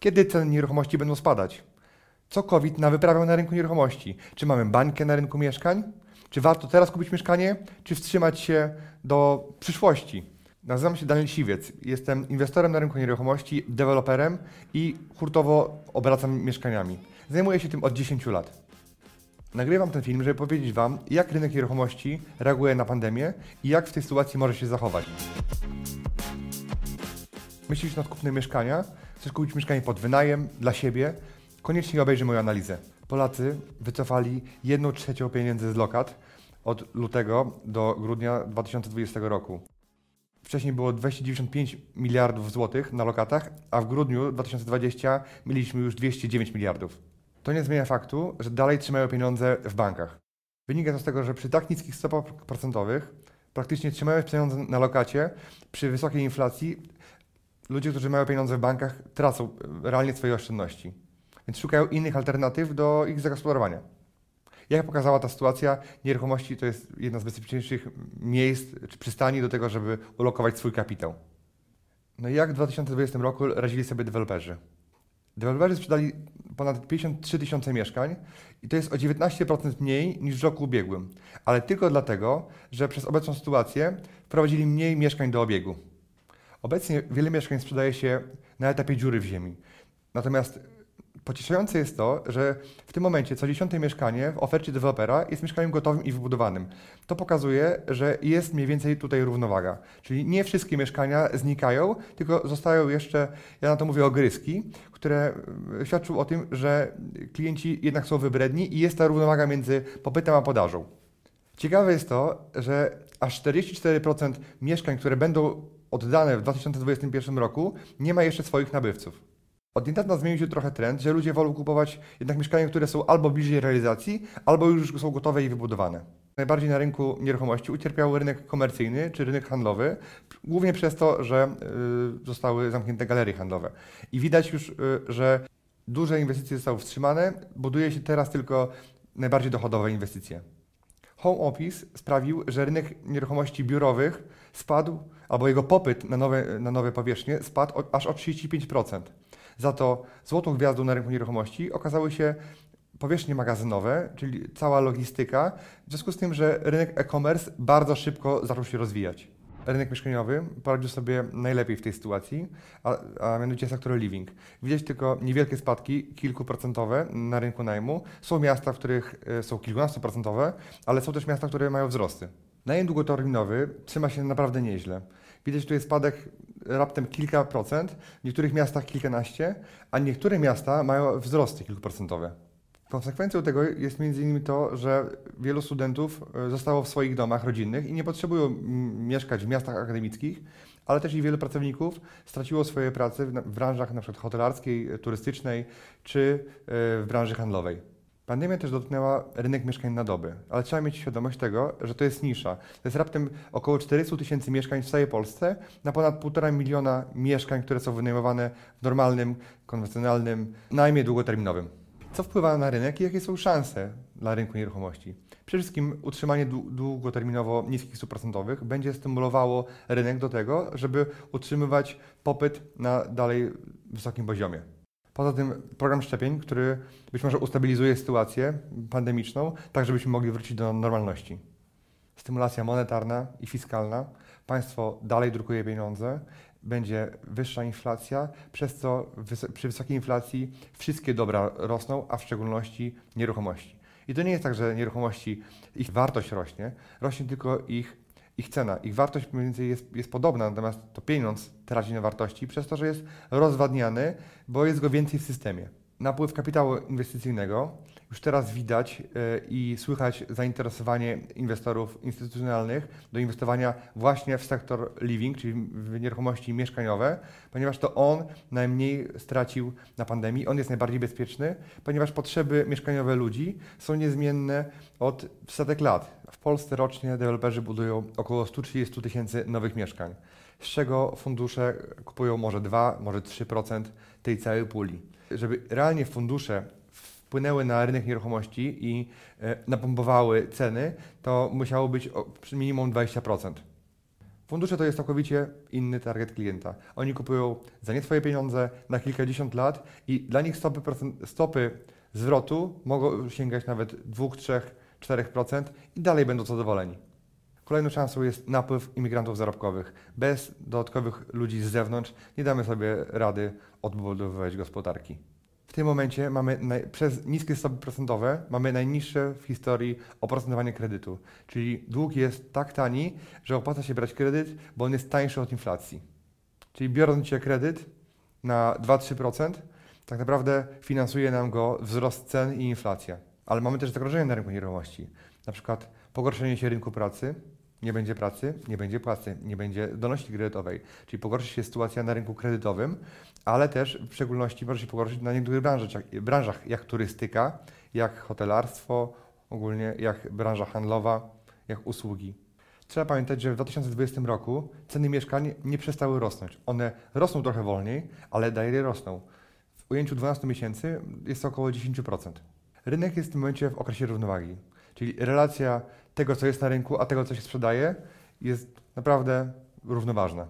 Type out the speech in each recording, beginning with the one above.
Kiedy ceny nieruchomości będą spadać? Co COVID nawyprawiał na rynku nieruchomości? Czy mamy bańkę na rynku mieszkań? Czy warto teraz kupić mieszkanie, czy wstrzymać się do przyszłości? Nazywam się Daniel Siwiec. Jestem inwestorem na rynku nieruchomości, deweloperem i hurtowo obracam mieszkaniami. Zajmuję się tym od 10 lat. Nagrywam ten film, żeby powiedzieć Wam, jak rynek nieruchomości reaguje na pandemię i jak w tej sytuacji może się zachować. Myślisz nad kupnem mieszkania? Chcesz kupić mieszkanie pod wynajem dla siebie? Koniecznie obejrzyj moją analizę. Polacy wycofali 1 trzecią pieniędzy z lokat od lutego do grudnia 2020 roku. Wcześniej było 295 miliardów złotych na lokatach, a w grudniu 2020 mieliśmy już 209 miliardów. To nie zmienia faktu, że dalej trzymają pieniądze w bankach. Wynika to z tego, że przy tak niskich stopach procentowych praktycznie trzymają pieniądze na lokacie, przy wysokiej inflacji ludzie, którzy mają pieniądze w bankach, tracą realnie swoje oszczędności. Więc szukają innych alternatyw do ich zagospodarowania. Jak pokazała ta sytuacja, nieruchomości to jest jedna z bezpieczniejszych miejsc czy przystani do tego, żeby ulokować swój kapitał. No i jak w 2020 roku radzili sobie deweloperzy? Deweloperzy sprzedali ponad 53 tysiące mieszkań i to jest o 19% mniej niż w roku ubiegłym, ale tylko dlatego, że przez obecną sytuację wprowadzili mniej mieszkań do obiegu. Obecnie wiele mieszkań sprzedaje się na etapie dziury w ziemi. Natomiast pocieszające jest to, że w tym momencie co dziesiąte mieszkanie w ofercie dewelopera jest mieszkaniem gotowym i wybudowanym. To pokazuje, że jest mniej więcej tutaj równowaga. Czyli nie wszystkie mieszkania znikają, tylko zostają jeszcze, ja na to mówię ogryski, które e, świadczą o tym, że klienci jednak są wybredni i jest ta równowaga między popytem a podażą. Ciekawe jest to, że aż 44% mieszkań, które będą oddane w 2021 roku, nie ma jeszcze swoich nabywców. Od niedawna zmienił się trochę trend, że ludzie wolą kupować jednak mieszkania, które są albo bliżej realizacji, albo już są gotowe i wybudowane. Najbardziej na rynku nieruchomości ucierpiał rynek komercyjny czy rynek handlowy, głównie przez to, że y, zostały zamknięte galerie handlowe. I widać już, y, że duże inwestycje zostały wstrzymane, buduje się teraz tylko najbardziej dochodowe inwestycje. Home Office sprawił, że rynek nieruchomości biurowych spadł, albo jego popyt na nowe, na nowe powierzchnie spadł o, aż o 35%. Za to złotą gwiazdą na rynku nieruchomości okazały się powierzchnie magazynowe, czyli cała logistyka, w związku z tym, że rynek e-commerce bardzo szybko zaczął się rozwijać. Rynek mieszkaniowy poradził sobie najlepiej w tej sytuacji, a, a mianowicie sektor living. Widać tylko niewielkie spadki, kilkuprocentowe na rynku najmu. Są miasta, w których e, są kilkunastoprocentowe, ale są też miasta, które mają wzrosty. Najem długoterminowy trzyma się naprawdę nieźle. Widać tu jest spadek raptem kilka procent, w niektórych miastach kilkanaście, a niektóre miasta mają wzrosty kilkuprocentowe. Konsekwencją tego jest m.in. to, że wielu studentów e, zostało w swoich domach rodzinnych i nie potrzebują mieszkać w miastach akademickich, ale też i wielu pracowników straciło swoje prace w branżach np. hotelarskiej, turystycznej czy e, w branży handlowej. Pandemia też dotknęła rynek mieszkań na doby, ale trzeba mieć świadomość tego, że to jest nisza. To jest raptem około 400 tysięcy mieszkań w całej Polsce na ponad 1,5 miliona mieszkań, które są wynajmowane w normalnym, konwencjonalnym najmie długoterminowym. Co wpływa na rynek i jakie są szanse dla rynku nieruchomości? Przede wszystkim utrzymanie długoterminowo niskich stóp procentowych będzie stymulowało rynek do tego, żeby utrzymywać popyt na dalej wysokim poziomie. Poza tym program szczepień, który być może ustabilizuje sytuację pandemiczną, tak żebyśmy mogli wrócić do normalności. Stymulacja monetarna i fiskalna. Państwo dalej drukuje pieniądze, będzie wyższa inflacja, przez co przy wysokiej inflacji wszystkie dobra rosną, a w szczególności nieruchomości. I to nie jest tak, że nieruchomości, ich wartość rośnie, rośnie tylko ich ich cena, ich wartość mniej więcej jest, jest podobna, natomiast to pieniądz traci na wartości przez to, że jest rozwadniany, bo jest go więcej w systemie. Napływ kapitału inwestycyjnego już teraz widać e, i słychać zainteresowanie inwestorów instytucjonalnych do inwestowania właśnie w sektor living, czyli w nieruchomości mieszkaniowe, ponieważ to on najmniej stracił na pandemii. On jest najbardziej bezpieczny, ponieważ potrzeby mieszkaniowe ludzi są niezmienne od setek lat. W Polsce rocznie deweloperzy budują około 130 tysięcy nowych mieszkań, z czego fundusze kupują może 2, może 3% tej całej puli. Żeby realnie fundusze wpłynęły na rynek nieruchomości i e, napompowały ceny, to musiało być minimum 20%. Fundusze to jest całkowicie inny target klienta. Oni kupują za nie swoje pieniądze na kilkadziesiąt lat i dla nich stopy, stopy zwrotu mogą sięgać nawet 2, 3, 4% i dalej będą zadowoleni. Kolejną szansą jest napływ imigrantów zarobkowych. Bez dodatkowych ludzi z zewnątrz nie damy sobie rady odbudowywać gospodarki. W tym momencie mamy naj, przez niskie stopy procentowe mamy najniższe w historii oprocentowanie kredytu. Czyli dług jest tak tani, że opłaca się brać kredyt, bo on jest tańszy od inflacji. Czyli biorąc dzisiaj kredyt na 2-3%, tak naprawdę finansuje nam go wzrost cen i inflacja. Ale mamy też zagrożenia na rynku nieruchomości. Na przykład pogorszenie się rynku pracy, nie będzie pracy, nie będzie płacy, nie będzie zdolności kredytowej, czyli pogorszy się sytuacja na rynku kredytowym, ale też w szczególności może się pogorszyć na niektórych branżach, branżach jak turystyka, jak hotelarstwo, ogólnie jak branża handlowa, jak usługi. Trzeba pamiętać, że w 2020 roku ceny mieszkań nie przestały rosnąć. One rosną trochę wolniej, ale dalej rosną. W ujęciu 12 miesięcy jest to około 10%. Rynek jest w tym momencie w okresie równowagi, czyli relacja tego, co jest na rynku, a tego, co się sprzedaje, jest naprawdę równoważna.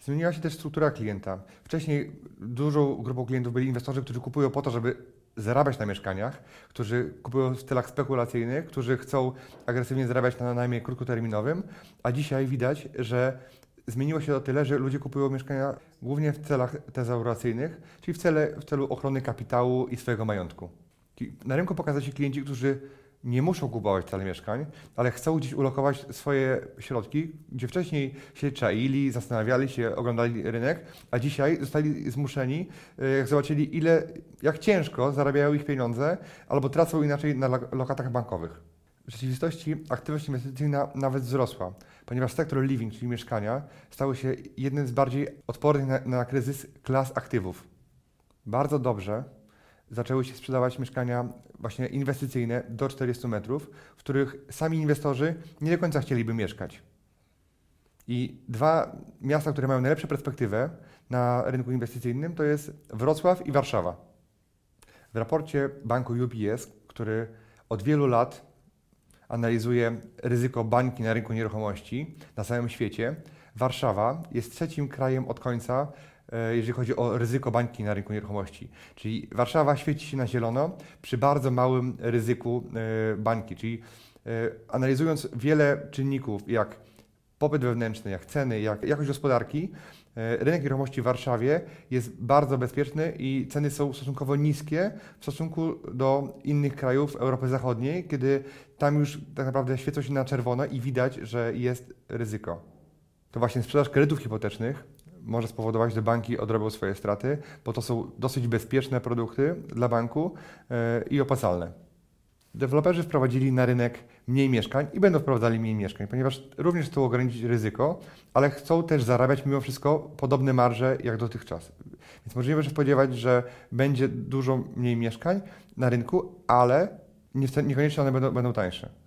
Zmieniła się też struktura klienta. Wcześniej dużą grupą klientów byli inwestorzy, którzy kupują po to, żeby zarabiać na mieszkaniach, którzy kupują w celach spekulacyjnych, którzy chcą agresywnie zarabiać na najmie krótkoterminowym, a dzisiaj widać, że zmieniło się to tyle, że ludzie kupują mieszkania głównie w celach tezauracyjnych, czyli w, cele, w celu ochrony kapitału i swojego majątku. Na rynku pokazują się klienci, którzy nie muszą kupować wcale mieszkań, ale chcą gdzieś ulokować swoje środki, gdzie wcześniej się czaili, zastanawiali się, oglądali rynek, a dzisiaj zostali zmuszeni, e, jak zobaczyli, ile, jak ciężko zarabiają ich pieniądze, albo tracą inaczej na lokatach bankowych. W rzeczywistości aktywność inwestycyjna nawet wzrosła, ponieważ sektor living, czyli mieszkania, stał się jednym z bardziej odpornych na, na kryzys klas aktywów. Bardzo dobrze zaczęły się sprzedawać mieszkania właśnie inwestycyjne do 400 metrów, w których sami inwestorzy nie do końca chcieliby mieszkać. I dwa miasta, które mają najlepszą perspektywę na rynku inwestycyjnym, to jest Wrocław i Warszawa. W raporcie banku UBS, który od wielu lat analizuje ryzyko bańki na rynku nieruchomości na całym świecie, Warszawa jest trzecim krajem od końca jeżeli chodzi o ryzyko bańki na rynku nieruchomości. Czyli Warszawa świeci się na zielono przy bardzo małym ryzyku e, bańki, czyli e, analizując wiele czynników, jak popyt wewnętrzny, jak ceny, jak jakość gospodarki, rynek nieruchomości w Warszawie jest bardzo bezpieczny i ceny są stosunkowo niskie w stosunku do innych krajów Europy Zachodniej, kiedy tam już tak naprawdę świecą się na czerwono i widać, że jest ryzyko. To właśnie sprzedaż kredytów hipotecznych może spowodować, że banki odrobią swoje straty, bo to są dosyć bezpieczne produkty dla banku e, i opłacalne. Deweloperzy wprowadzili na rynek mniej mieszkań i będą wprowadzali mniej mieszkań, ponieważ również chcą ograniczyć ryzyko, ale chcą też zarabiać mimo wszystko podobne marże jak dotychczas. Więc możliwe, że spodziewać, że będzie dużo mniej mieszkań na rynku, ale niekoniecznie one będą, będą tańsze.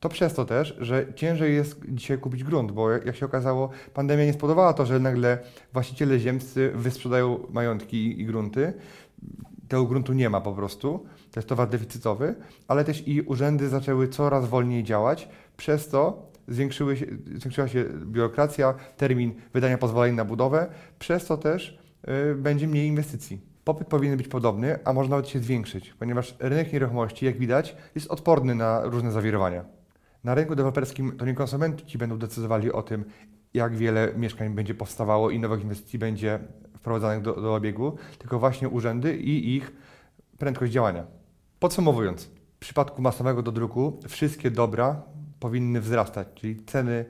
To przez to też, że ciężej jest dzisiaj kupić grunt, bo jak się okazało, pandemia nie spodobała to, że nagle właściciele ziemscy wysprzedają majątki i grunty. Tego gruntu nie ma po prostu, to jest towar deficytowy, ale też i urzędy zaczęły coraz wolniej działać, przez to zwiększyły się, zwiększyła się biurokracja, termin wydania pozwoleń na budowę, przez to też y, będzie mniej inwestycji. Popyt powinien być podobny, a może nawet się zwiększyć, ponieważ rynek nieruchomości, jak widać, jest odporny na różne zawirowania. Na rynku deweloperskim to nie konsumenci będą decydowali o tym, jak wiele mieszkań będzie powstawało i nowych inwestycji będzie wprowadzanych do, do obiegu, tylko właśnie urzędy i ich prędkość działania. Podsumowując, w przypadku masowego dodruku wszystkie dobra powinny wzrastać, czyli ceny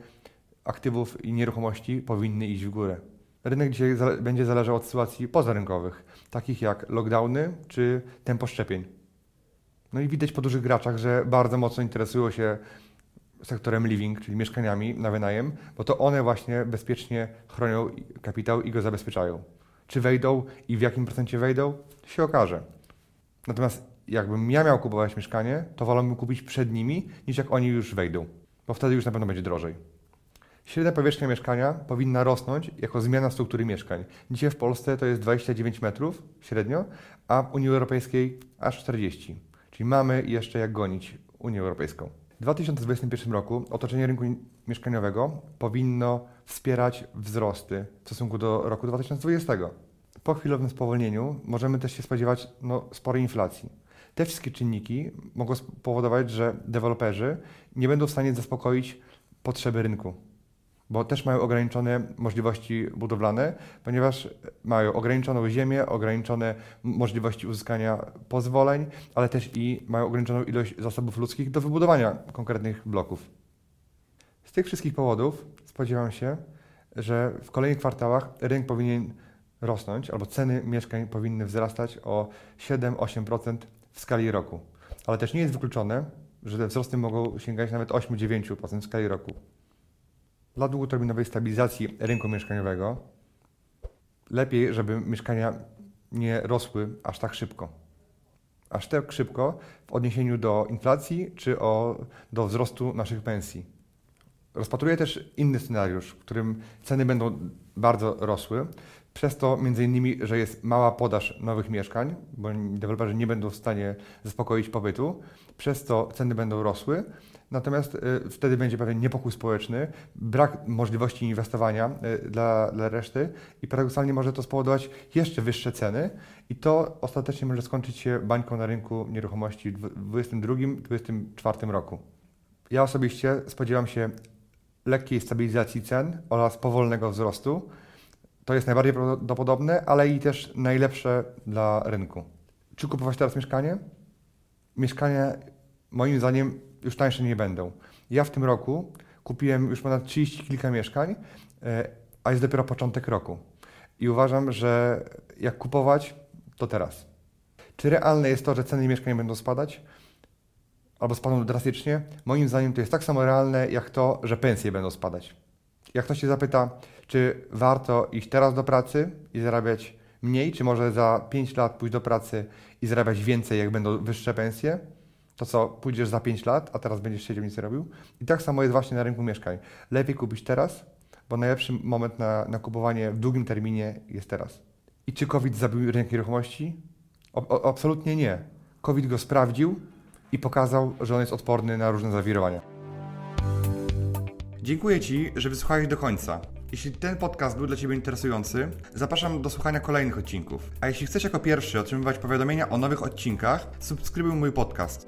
aktywów i nieruchomości powinny iść w górę. Rynek dzisiaj będzie zależał od sytuacji pozarynkowych, takich jak lockdowny czy tempo szczepień. No i widać po dużych graczach, że bardzo mocno interesują się sektorem living, czyli mieszkaniami na wynajem, bo to one właśnie bezpiecznie chronią kapitał i go zabezpieczają. Czy wejdą i w jakim procencie wejdą, się okaże. Natomiast jakbym ja miał kupować mieszkanie, to wolałbym kupić przed nimi, niż jak oni już wejdą, bo wtedy już na pewno będzie drożej. Średnia powierzchnia mieszkania powinna rosnąć jako zmiana struktury mieszkań. Dzisiaj w Polsce to jest 29 metrów średnio, a w Unii Europejskiej aż 40. Czyli mamy jeszcze jak gonić Unię Europejską. W 2021 roku otoczenie rynku mieszkaniowego powinno wspierać wzrosty w stosunku do roku 2020. Po chwilowym spowolnieniu możemy też się spodziewać no, sporej inflacji. Te wszystkie czynniki mogą spowodować, że deweloperzy nie będą w stanie zaspokoić potrzeby rynku bo też mają ograniczone możliwości budowlane, ponieważ mają ograniczoną ziemię, ograniczone możliwości uzyskania pozwoleń, ale też i mają ograniczoną ilość zasobów ludzkich do wybudowania konkretnych bloków. Z tych wszystkich powodów spodziewam się, że w kolejnych kwartałach rynek powinien rosnąć, albo ceny mieszkań powinny wzrastać o 7-8% w skali roku. Ale też nie jest wykluczone, że te wzrosty mogą sięgać nawet 8-9% w skali roku. Dla długoterminowej stabilizacji rynku mieszkaniowego lepiej, żeby mieszkania nie rosły aż tak szybko. Aż tak szybko w odniesieniu do inflacji czy o, do wzrostu naszych pensji. Rozpatruję też inny scenariusz, w którym ceny będą bardzo rosły, przez to między innymi, że jest mała podaż nowych mieszkań, bo deweloperzy nie będą w stanie zaspokoić pobytu, przez to ceny będą rosły, natomiast y, wtedy będzie pewien niepokój społeczny, brak możliwości inwestowania y, dla, dla reszty i paradoksalnie może to spowodować jeszcze wyższe ceny. I to ostatecznie może skończyć się bańką na rynku nieruchomości w 2022-2024 roku. Ja osobiście spodziewam się lekkiej stabilizacji cen oraz powolnego wzrostu. To jest najbardziej prawdopodobne, ale i też najlepsze dla rynku. Czy kupować teraz mieszkanie? Mieszkania moim zdaniem już tańsze nie będą. Ja w tym roku kupiłem już ponad 30 kilka mieszkań, e, a jest dopiero początek roku. I uważam, że jak kupować, to teraz. Czy realne jest to, że ceny mieszkań będą spadać? Albo spadną drastycznie? Moim zdaniem to jest tak samo realne, jak to, że pensje będą spadać. Jak ktoś się zapyta, czy warto iść teraz do pracy i zarabiać mniej, czy może za 5 lat pójść do pracy i zarabiać więcej, jak będą wyższe pensje, to co, pójdziesz za 5 lat, a teraz będziesz siedział nic nie robił? I tak samo jest właśnie na rynku mieszkań. Lepiej kupić teraz, bo najlepszy moment na, na kupowanie w długim terminie jest teraz. I czy COVID zabił rynek nieruchomości? O, o, absolutnie nie. COVID go sprawdził i pokazał, że on jest odporny na różne zawirowania. Dziękuję Ci, że wysłuchałeś do końca. Jeśli ten podcast był dla Ciebie interesujący, zapraszam do słuchania kolejnych odcinków. A jeśli chcesz jako pierwszy otrzymywać powiadomienia o nowych odcinkach, subskrybuj mój podcast.